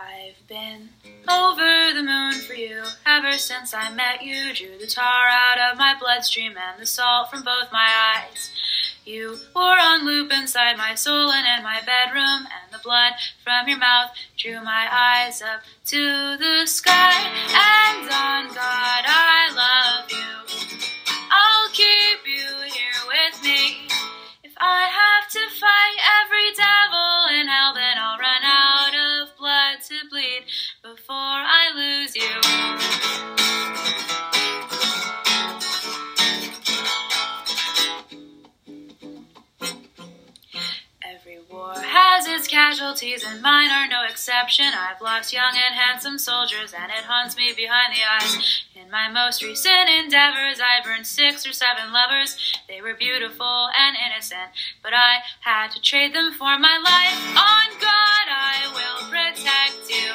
I've been over the moon for you ever since I met you. Drew the tar out of my bloodstream and the salt from both my eyes. You were on loop inside my soul and in my bedroom, and the blood from your mouth drew my eyes up to the sky. And on casualties, and mine are no exception. I've lost young and handsome soldiers, and it haunts me behind the eyes. In my most recent endeavors, I burned six or seven lovers. They were beautiful and innocent, but I had to trade them for my life. On God, I will protect you.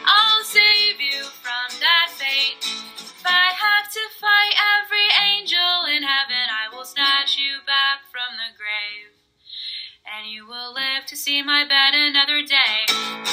I'll save you from that fate. If I have to fight every angel in heaven, I will snatch you back from the grave and you will live to see my bed another day.